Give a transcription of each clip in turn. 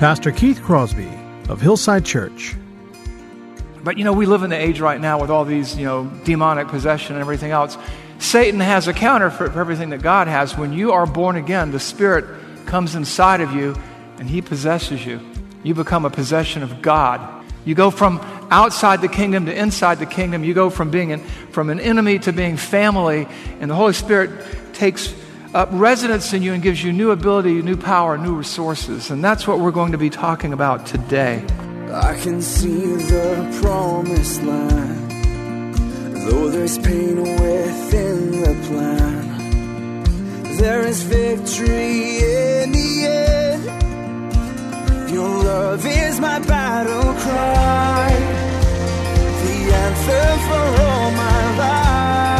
Pastor Keith Crosby of Hillside Church. But you know, we live in the age right now with all these, you know, demonic possession and everything else. Satan has a counterfeit for everything that God has. When you are born again, the Spirit comes inside of you and He possesses you. You become a possession of God. You go from outside the kingdom to inside the kingdom. You go from being an, from an enemy to being family, and the Holy Spirit takes Uh, up residence in you and gives you new ability, new power, new resources. And that's what we're going to be talking about today. I can see the promised land, though there's pain within the plan. There is victory in the end. Your love is my battle cry, the answer for all my life.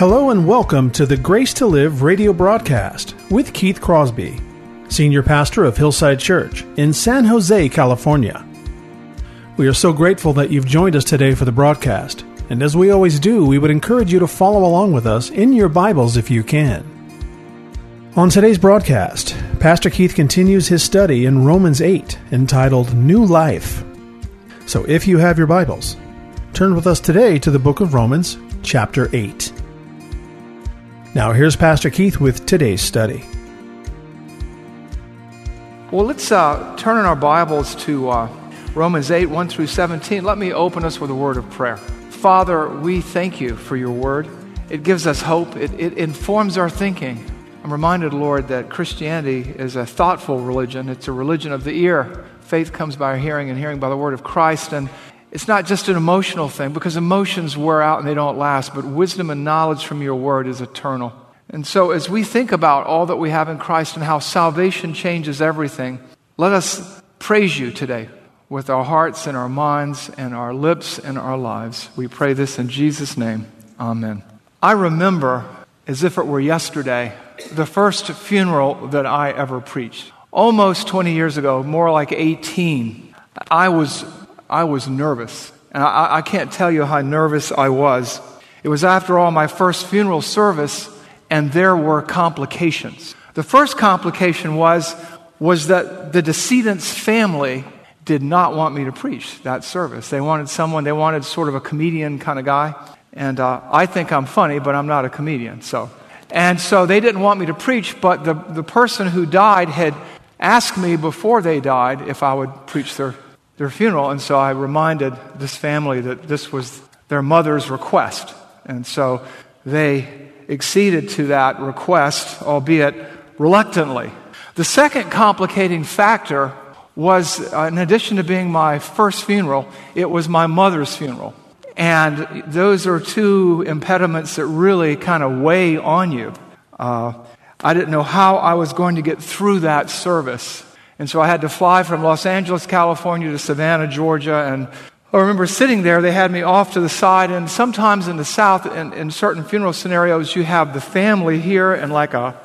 Hello and welcome to the Grace to Live radio broadcast with Keith Crosby, Senior Pastor of Hillside Church in San Jose, California. We are so grateful that you've joined us today for the broadcast, and as we always do, we would encourage you to follow along with us in your Bibles if you can. On today's broadcast, Pastor Keith continues his study in Romans 8 entitled New Life. So if you have your Bibles, turn with us today to the book of Romans, chapter 8. Now, here's Pastor Keith with today's study. Well, let's uh, turn in our Bibles to uh, Romans 8, 1 through 17. Let me open us with a word of prayer. Father, we thank you for your word. It gives us hope, it, it informs our thinking. I'm reminded, Lord, that Christianity is a thoughtful religion, it's a religion of the ear. Faith comes by hearing, and hearing by the word of Christ. And it's not just an emotional thing because emotions wear out and they don't last, but wisdom and knowledge from your word is eternal. And so, as we think about all that we have in Christ and how salvation changes everything, let us praise you today with our hearts and our minds and our lips and our lives. We pray this in Jesus' name. Amen. I remember, as if it were yesterday, the first funeral that I ever preached. Almost 20 years ago, more like 18, I was, I was nervous. And I, I can't tell you how nervous I was. It was after all my first funeral service and there were complications. The first complication was, was that the decedent's family did not want me to preach that service. They wanted someone, they wanted sort of a comedian kind of guy. And uh, I think I'm funny, but I'm not a comedian. So. And so they didn't want me to preach, but the, the person who died had asked me before they died if I would preach their, their funeral. And so I reminded this family that this was their mother's request. And so they acceded to that request, albeit reluctantly. The second complicating factor was, uh, in addition to being my first funeral, it was my mother's funeral. And those are two impediments that really kind of weigh on you. Uh, I didn't know how I was going to get through that service. And so I had to fly from Los Angeles, California to Savannah, Georgia, and I remember sitting there, they had me off to the side, and sometimes in the South, in, in certain funeral scenarios, you have the family here and like a,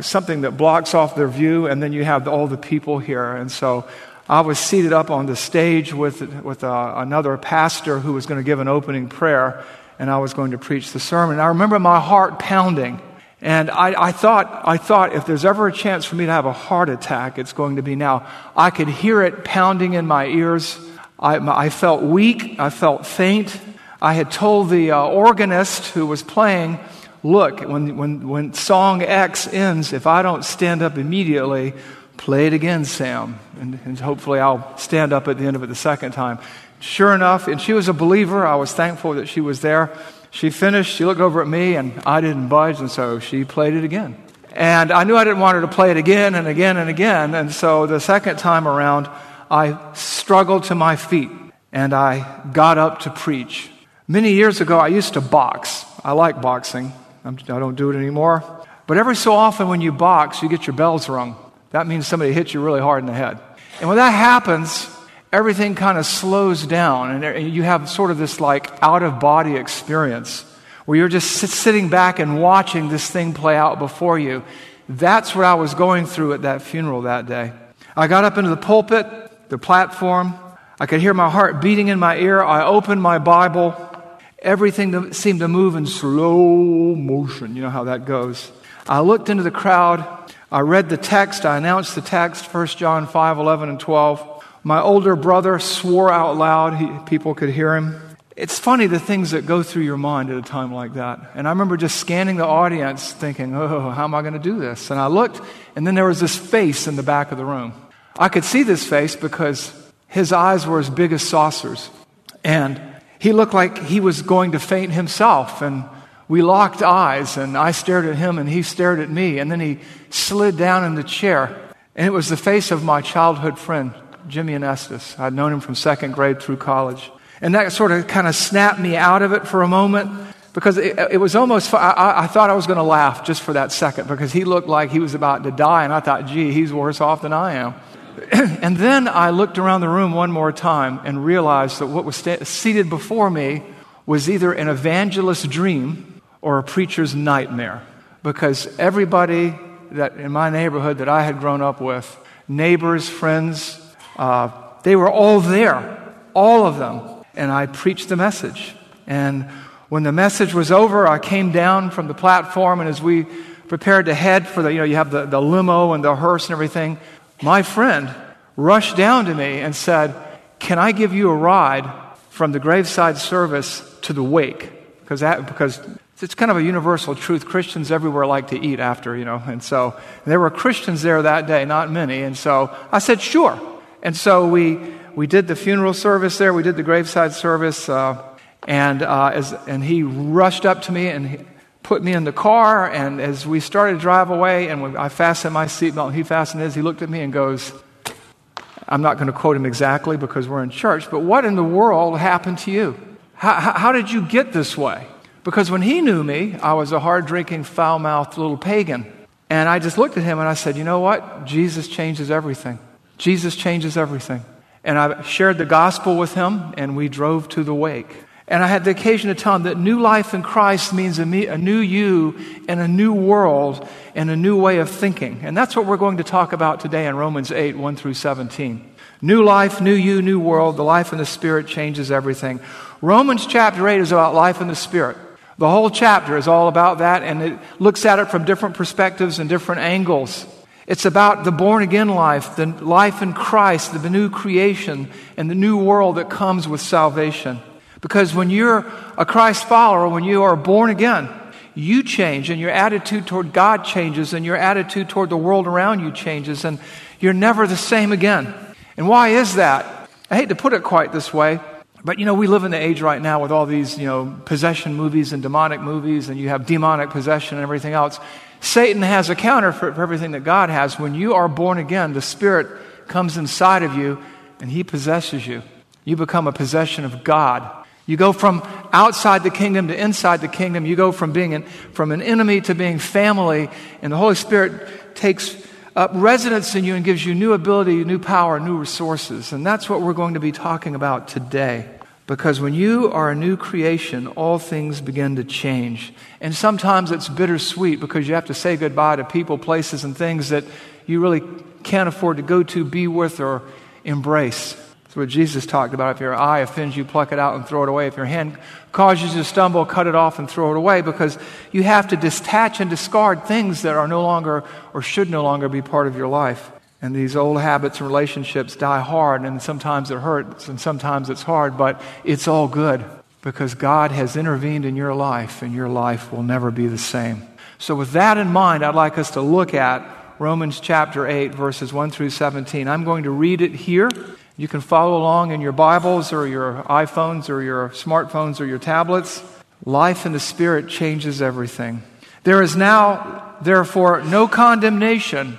something that blocks off their view, and then you have all the people here. And so I was seated up on the stage with, with uh, another pastor who was going to give an opening prayer, and I was going to preach the sermon. I remember my heart pounding. And I, I, thought, I thought if there's ever a chance for me to have a heart attack, it's going to be now. I could hear it pounding in my ears. I, I felt weak. I felt faint. I had told the uh, organist who was playing look, when, when, when song X ends, if I don't stand up immediately, play it again, Sam. And, and hopefully I'll stand up at the end of it the second time. Sure enough, and she was a believer. I was thankful that she was there. She finished, she looked over at me, and I didn't budge, and so she played it again. And I knew I didn't want her to play it again and again and again. And so the second time around, I struggled to my feet and I got up to preach. Many years ago, I used to box. I like boxing. I'm, I do not do it anymore. But every so often, when you box, you get your bells rung. That means somebody hits you really hard in the head. And when that happens, everything kind of slows down, and you have sort of this like out of body experience where you're just sitting back and watching this thing play out before you. That's what I was going through at that funeral that day. I got up into the pulpit, the platform. I could hear my heart beating in my ear. I opened my Bible. Everything seemed to move in slow motion. You know how that goes. I looked into the crowd. I read the text. I announced the text, 1 John 5 11 and 12. My older brother swore out loud. He, people could hear him. It's funny the things that go through your mind at a time like that. And I remember just scanning the audience thinking, oh, how am I going to do this? And I looked, and then there was this face in the back of the room. I could see this face because his eyes were as big as saucers. And he looked like he was going to faint himself. And we locked eyes, and I stared at him, and he stared at me. And then he slid down in the chair. And it was the face of my childhood friend, Jimmy Anestis. I'd known him from second grade through college. And that sort of kind of snapped me out of it for a moment because it, it was almost, I, I thought I was going to laugh just for that second because he looked like he was about to die. And I thought, gee, he's worse off than I am. and then I looked around the room one more time and realized that what was sta- seated before me was either an evangelist's dream or a preacher's nightmare. Because everybody that in my neighborhood that I had grown up with, neighbors, friends, uh, they were all there, all of them. And I preached the message. And when the message was over, I came down from the platform, and as we prepared to head for the, you know, you have the, the limo and the hearse and everything, my friend rushed down to me and said, Can I give you a ride from the graveside service to the wake? Because, that, because it's kind of a universal truth. Christians everywhere like to eat after, you know. And so and there were Christians there that day, not many. And so I said, Sure. And so we, we did the funeral service there, we did the graveside service. Uh, and, uh, as, and he rushed up to me and he, put me in the car, and as we started to drive away, and I fastened my seatbelt, and he fastened his, he looked at me and goes, I'm not going to quote him exactly because we're in church, but what in the world happened to you? How, how did you get this way? Because when he knew me, I was a hard drinking, foul mouthed little pagan. And I just looked at him and I said, You know what? Jesus changes everything. Jesus changes everything. And I shared the gospel with him, and we drove to the wake. And I had the occasion to tell him that new life in Christ means a, new you and a new world and a new way of thinking. And that's what we're going to talk about today in Romans 8, 1 through 17. New life, new you, new world. The life in the Spirit changes everything. Romans chapter 8 is about life in the Spirit. The whole chapter is all about that, and it looks at it from different perspectives and different angles. It's about the born again life, the life in Christ, the new creation, and the new world that comes with salvation. Because when you're a Christ follower, when you are born again, you change and your attitude toward God changes and your attitude toward the world around you changes and you're never the same again. And why is that? I hate to put it quite this way, but you know, we live in the age right now with all these, you know, possession movies and demonic movies and you have demonic possession and everything else. Satan has a counterfeit for everything that God has. When you are born again, the Spirit comes inside of you and He possesses you. You become a possession of God. You go from outside the kingdom to inside the kingdom. You go from being an, from an enemy to being family. And the Holy Spirit takes up residence in you and gives you new ability, new power, new resources. And that's what we're going to be talking about today. Because when you are a new creation, all things begin to change. And sometimes it's bittersweet because you have to say goodbye to people, places, and things that you really can't afford to go to, be with, or embrace. That's what Jesus talked about. If your eye offends you, pluck it out and throw it away. If your hand causes you to stumble, cut it off and throw it away because you have to detach and discard things that are no longer or should no longer be part of your life. And these old habits and relationships die hard, and sometimes it hurts and sometimes it's hard, but it's all good. because God has intervened in your life and your life will never be the same. So, with that in mind, I'd like us to look at Romans chapter 8, verses 1 through 17. I'm going to read it here. You can follow along in your Bibles or your iPhones or your smartphones or your tablets. Life in the Spirit changes everything. There is now, therefore, no condemnation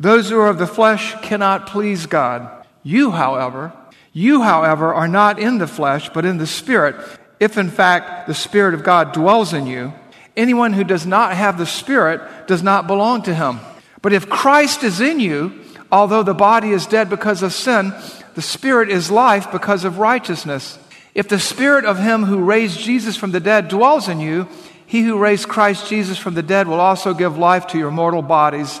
Those who are of the flesh cannot please God. You, however, you, however, are not in the flesh, but in the Spirit, if in fact the Spirit of God dwells in you. Anyone who does not have the Spirit does not belong to him. But if Christ is in you, although the body is dead because of sin, the Spirit is life because of righteousness. If the Spirit of him who raised Jesus from the dead dwells in you, he who raised Christ Jesus from the dead will also give life to your mortal bodies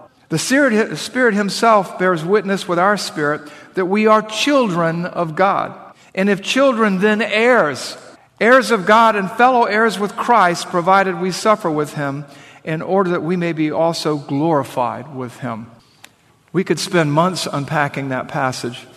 The Spirit Himself bears witness with our spirit that we are children of God. And if children, then heirs, heirs of God and fellow heirs with Christ, provided we suffer with Him, in order that we may be also glorified with Him. We could spend months unpacking that passage,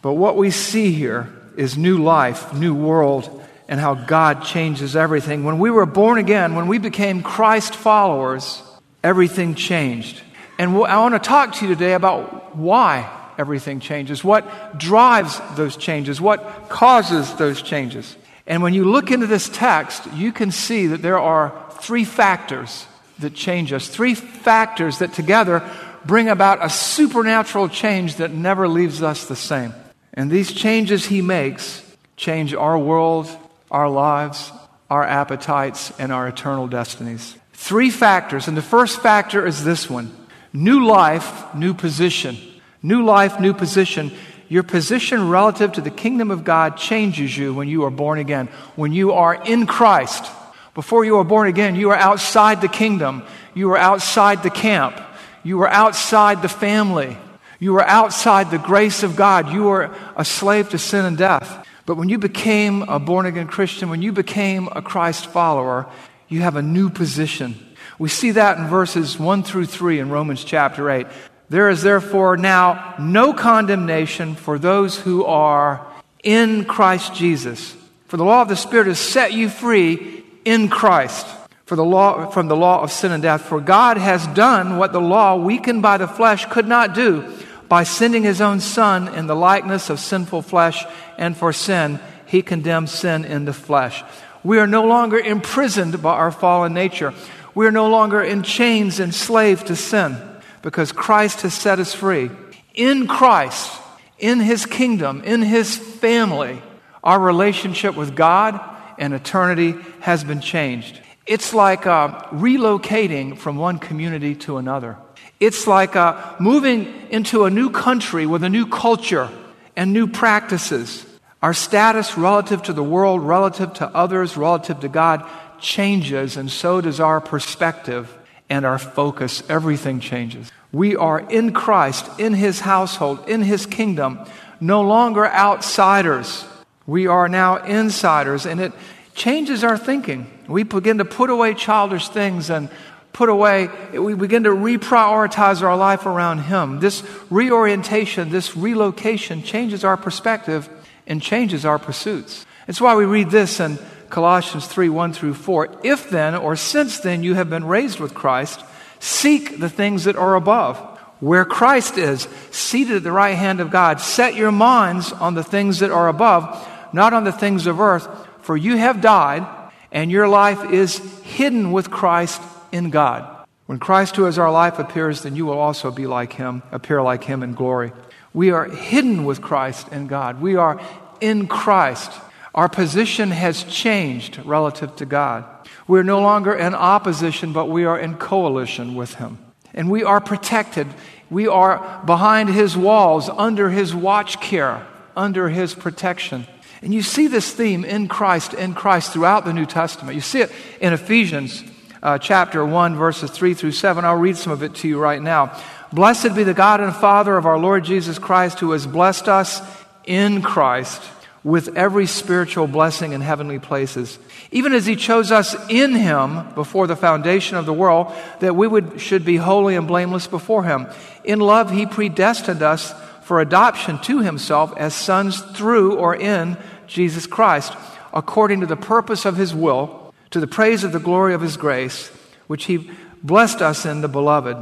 but what we see here is new life, new world, and how God changes everything. When we were born again, when we became Christ followers, everything changed. And I want to talk to you today about why everything changes, what drives those changes, what causes those changes. And when you look into this text, you can see that there are three factors that change us, three factors that together bring about a supernatural change that never leaves us the same. And these changes he makes change our world, our lives, our appetites, and our eternal destinies. Three factors, and the first factor is this one New life, new position. New life, new position. Your position relative to the kingdom of God changes you when you are born again. When you are in Christ. Before you are born again, you are outside the kingdom. You are outside the camp. You are outside the family. You are outside the grace of God. You are a slave to sin and death. But when you became a born again Christian, when you became a Christ follower, you have a new position. We see that in verses 1 through 3 in Romans chapter 8. There is therefore now no condemnation for those who are in Christ Jesus. For the law of the Spirit has set you free in Christ for the law, from the law of sin and death. For God has done what the law, weakened by the flesh, could not do by sending his own Son in the likeness of sinful flesh, and for sin, he condemned sin in the flesh. We are no longer imprisoned by our fallen nature. We are no longer in chains, enslaved to sin, because Christ has set us free. In Christ, in His kingdom, in His family, our relationship with God and eternity has been changed. It's like uh, relocating from one community to another. It's like uh, moving into a new country with a new culture and new practices. Our status relative to the world, relative to others, relative to God changes, and so does our perspective and our focus. Everything changes. We are in Christ, in His household, in His kingdom, no longer outsiders. We are now insiders, and it changes our thinking. We begin to put away childish things and put away, we begin to reprioritize our life around Him. This reorientation, this relocation changes our perspective and changes our pursuits. It's why we read this in Colossians 3 1 through 4. If then, or since then, you have been raised with Christ, seek the things that are above, where Christ is, seated at the right hand of God. Set your minds on the things that are above, not on the things of earth, for you have died, and your life is hidden with Christ in God. When Christ, who is our life, appears, then you will also be like him, appear like him in glory. We are hidden with Christ in God. We are in Christ. Our position has changed relative to God. We're no longer in opposition, but we are in coalition with him. And we are protected. We are behind his walls, under his watch care, under his protection. And you see this theme in Christ, in Christ throughout the New Testament. You see it in Ephesians uh, chapter 1, verses 3 through 7. I'll read some of it to you right now. Blessed be the God and Father of our Lord Jesus Christ, who has blessed us in Christ with every spiritual blessing in heavenly places, even as he chose us in him before the foundation of the world, that we would, should be holy and blameless before him. In love, he predestined us for adoption to himself as sons through or in Jesus Christ, according to the purpose of his will to the praise of the glory of his grace, which he blessed us in the beloved.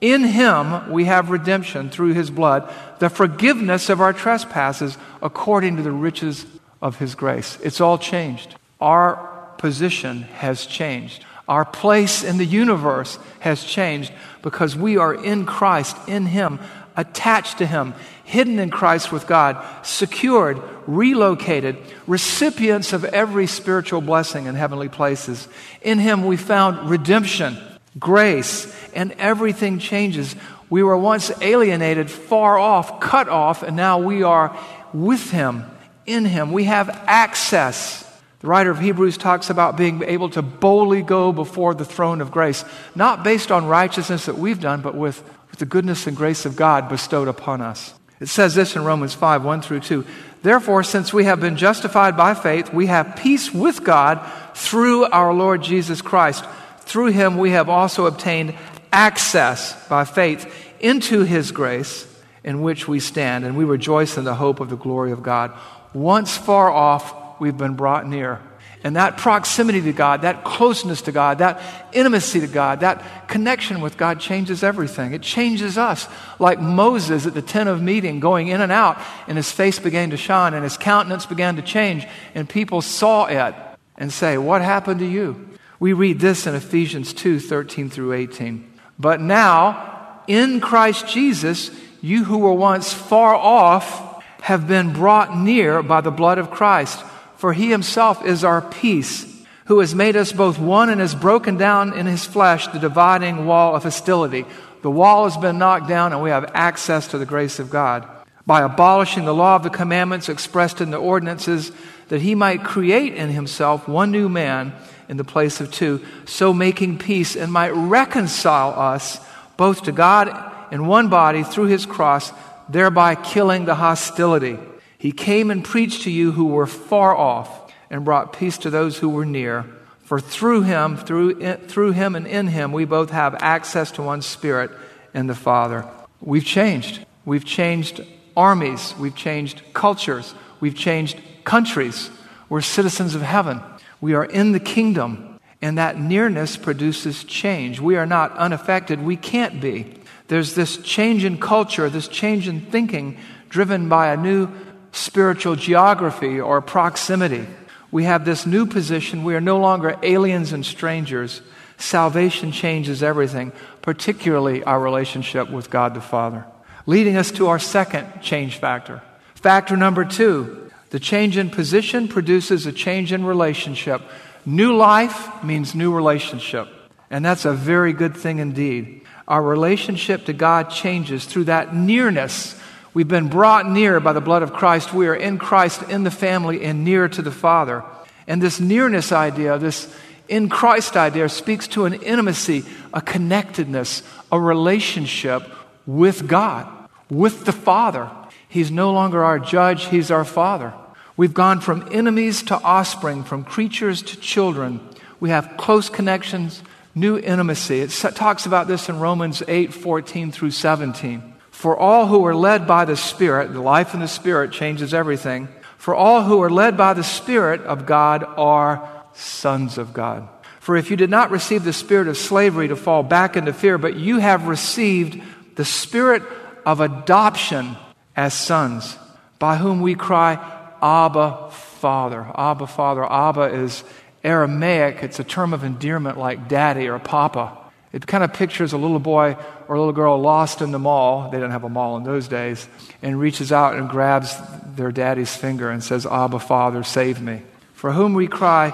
In him we have redemption through his blood, the forgiveness of our trespasses according to the riches of his grace. It's all changed. Our position has changed. Our place in the universe has changed because we are in Christ, in him, attached to him, hidden in Christ with God, secured, relocated, recipients of every spiritual blessing in heavenly places. In Him we found redemption, grace, and everything changes. We were once alienated, far off, cut off, and now we are with Him, in Him. We have access. The writer of Hebrews talks about being able to boldly go before the throne of grace, not based on righteousness that we've done, but with, with the goodness and grace of God bestowed upon us. It says this in Romans 5 1 through 2. Therefore, since we have been justified by faith, we have peace with God through our Lord Jesus Christ. Through him, we have also obtained access by faith into his grace in which we stand, and we rejoice in the hope of the glory of God. Once far off, we've been brought near. And that proximity to God, that closeness to God, that intimacy to God, that connection with God changes everything. It changes us. Like Moses at the tent of meeting, going in and out, and his face began to shine, and his countenance began to change, and people saw it and say, What happened to you? We read this in Ephesians 2 13 through 18. But now, in Christ Jesus, you who were once far off have been brought near by the blood of Christ. For he himself is our peace, who has made us both one and has broken down in his flesh the dividing wall of hostility. The wall has been knocked down, and we have access to the grace of God. By abolishing the law of the commandments expressed in the ordinances, that he might create in himself one new man in the place of two, so making peace, and might reconcile us both to God in one body through his cross, thereby killing the hostility. He came and preached to you who were far off and brought peace to those who were near. For through him, through, through him and in him, we both have access to one Spirit and the Father. We've changed. We've changed armies. We've changed cultures. We've changed countries. We're citizens of heaven. We are in the kingdom, and that nearness produces change. We are not unaffected. We can't be. There's this change in culture, this change in thinking, driven by a new spiritual geography or proximity. We have this new position. We are no longer aliens and strangers. Salvation changes everything, particularly our relationship with God the Father. Leading us to our second change factor. Factor number two the change in position produces a change in relationship. New life means new relationship. And that's a very good thing indeed. Our relationship to God changes through that nearness We've been brought near by the blood of Christ. We are in Christ, in the family, and near to the Father. And this nearness idea, this in Christ idea, speaks to an intimacy, a connectedness, a relationship with God, with the Father. He's no longer our judge, He's our Father. We've gone from enemies to offspring, from creatures to children. We have close connections new intimacy. It talks about this in Romans 8 14 through 17. For all who are led by the Spirit, the life in the Spirit changes everything. For all who are led by the Spirit of God are sons of God. For if you did not receive the spirit of slavery to fall back into fear, but you have received the spirit of adoption as sons, by whom we cry, Abba, Father. Abba, Father. Abba is Aramaic. It's a term of endearment like daddy or papa. It kind of pictures a little boy or a little girl lost in the mall. They didn't have a mall in those days. And reaches out and grabs their daddy's finger and says, Abba, Father, save me. For whom we cry,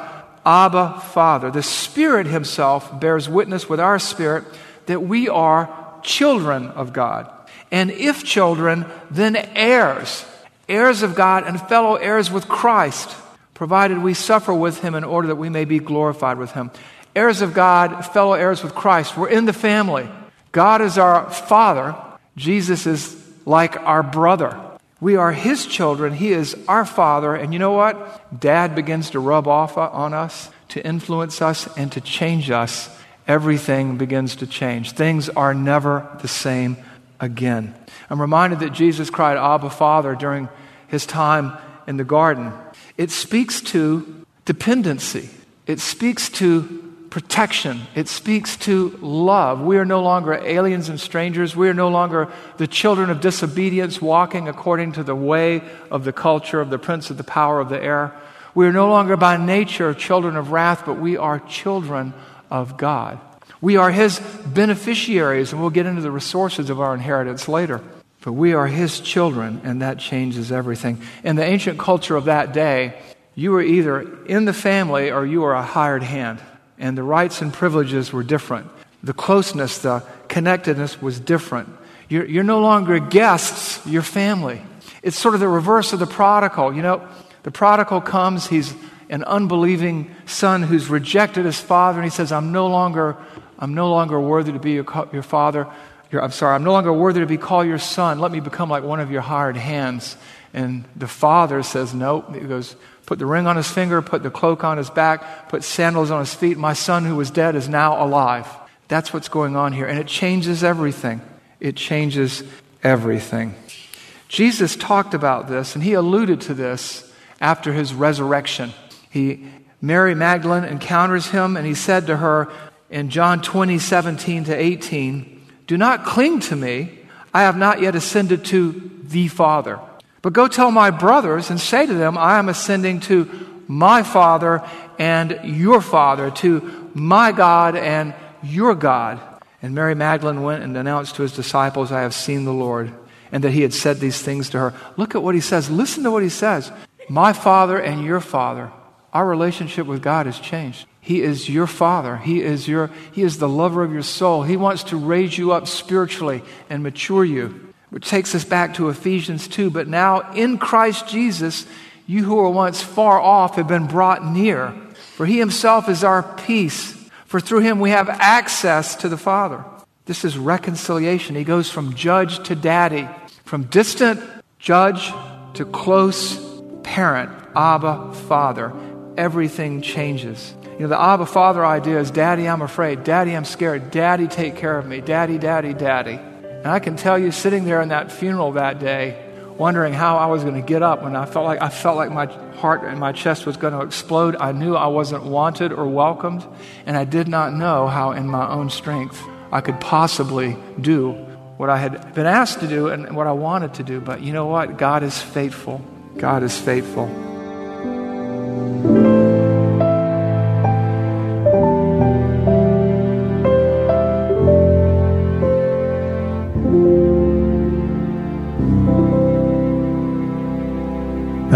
Abba, Father. The Spirit Himself bears witness with our spirit that we are children of God. And if children, then heirs, heirs of God and fellow heirs with Christ, provided we suffer with Him in order that we may be glorified with Him heirs of God, fellow heirs with Christ. We're in the family. God is our Father. Jesus is like our brother. We are His children. He is our Father. And you know what? Dad begins to rub off on us, to influence us, and to change us. Everything begins to change. Things are never the same again. I'm reminded that Jesus cried, Abba, Father, during his time in the garden. It speaks to dependency, it speaks to protection. It speaks to love. We are no longer aliens and strangers. We are no longer the children of disobedience walking according to the way of the culture of the prince of the power of the air. We are no longer by nature children of wrath, but we are children of God. We are His beneficiaries, and we'll get into the resources of our inheritance later. But we are His children, and that changes everything. In the ancient culture of that day, you were either in the family or you were a hired hand and the rights and privileges were different. The closeness, the connectedness was different. You're, you're no longer guests, you're family. It's sort of the reverse of the prodigal. You know, the prodigal comes, he's an unbelieving son who's rejected his father, and he says, I'm no longer, I'm no longer worthy to be your, your father. Your, I'm sorry, I'm no longer worthy to be called your son. Let me become like one of your hired hands. And the father says, Nope. He goes, put the ring on his finger, put the cloak on his back, put sandals on his feet. My son who was dead is now alive. That's what's going on here. And it changes everything. It changes everything. Jesus talked about this, and he alluded to this after his resurrection. He, Mary Magdalene encounters him, and he said to her in John 20, 17 to 18, Do not cling to me. I have not yet ascended to the Father. But go tell my brothers and say to them, I am ascending to my Father and your Father, to my God and your God. And Mary Magdalene went and announced to his disciples, I have seen the Lord, and that he had said these things to her. Look at what he says. Listen to what he says. My Father and your Father. Our relationship with God has changed. He is your father. He is your he is the lover of your soul. He wants to raise you up spiritually and mature you which takes us back to Ephesians 2. But now in Christ Jesus, you who were once far off have been brought near. For he himself is our peace. For through him we have access to the Father. This is reconciliation. He goes from judge to daddy, from distant judge to close parent, Abba, Father. Everything changes. You know, the Abba Father idea is Daddy, I'm afraid. Daddy, I'm scared. Daddy, take care of me. Daddy, Daddy, Daddy. And I can tell you, sitting there in that funeral that day, wondering how I was going to get up when I felt like I felt like my heart and my chest was going to explode. I knew I wasn't wanted or welcomed, and I did not know how in my own strength I could possibly do what I had been asked to do and what I wanted to do. But you know what? God is faithful. God is faithful.